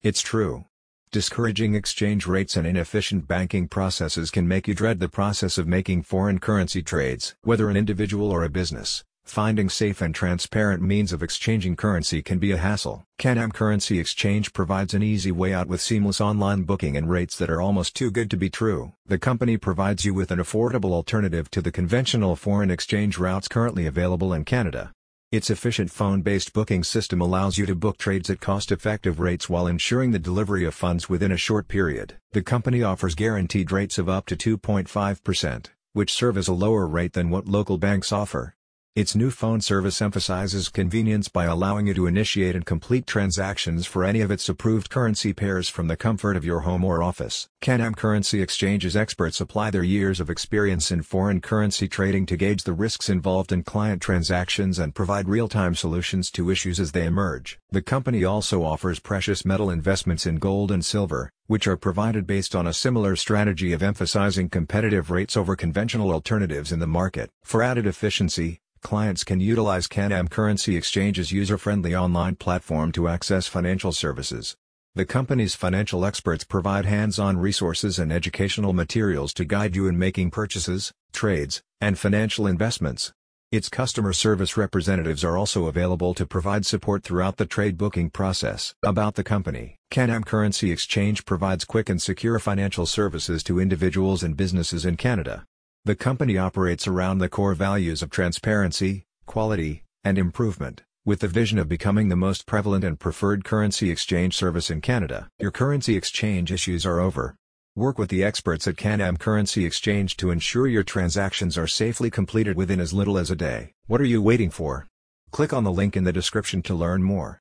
It's true. Discouraging exchange rates and inefficient banking processes can make you dread the process of making foreign currency trades. Whether an individual or a business, finding safe and transparent means of exchanging currency can be a hassle. Can-Am Currency Exchange provides an easy way out with seamless online booking and rates that are almost too good to be true. The company provides you with an affordable alternative to the conventional foreign exchange routes currently available in Canada. Its efficient phone-based booking system allows you to book trades at cost-effective rates while ensuring the delivery of funds within a short period. The company offers guaranteed rates of up to 2.5%, which serve as a lower rate than what local banks offer. Its new phone service emphasizes convenience by allowing you to initiate and complete transactions for any of its approved currency pairs from the comfort of your home or office. Can-Am Currency Exchange's experts apply their years of experience in foreign currency trading to gauge the risks involved in client transactions and provide real-time solutions to issues as they emerge. The company also offers precious metal investments in gold and silver, which are provided based on a similar strategy of emphasizing competitive rates over conventional alternatives in the market. For added efficiency, Clients can utilize Can-Am Currency Exchange's user-friendly online platform to access financial services. The company's financial experts provide hands-on resources and educational materials to guide you in making purchases, trades, and financial investments. Its customer service representatives are also available to provide support throughout the trade booking process. About the company, Can-Am Currency Exchange provides quick and secure financial services to individuals and businesses in Canada. The company operates around the core values of transparency, quality, and improvement, with the vision of becoming the most prevalent and preferred currency exchange service in Canada. Your currency exchange issues are over. Work with the experts at Can-Am Currency Exchange to ensure your transactions are safely completed within as little as a day. What are you waiting for? Click on the link in the description to learn more.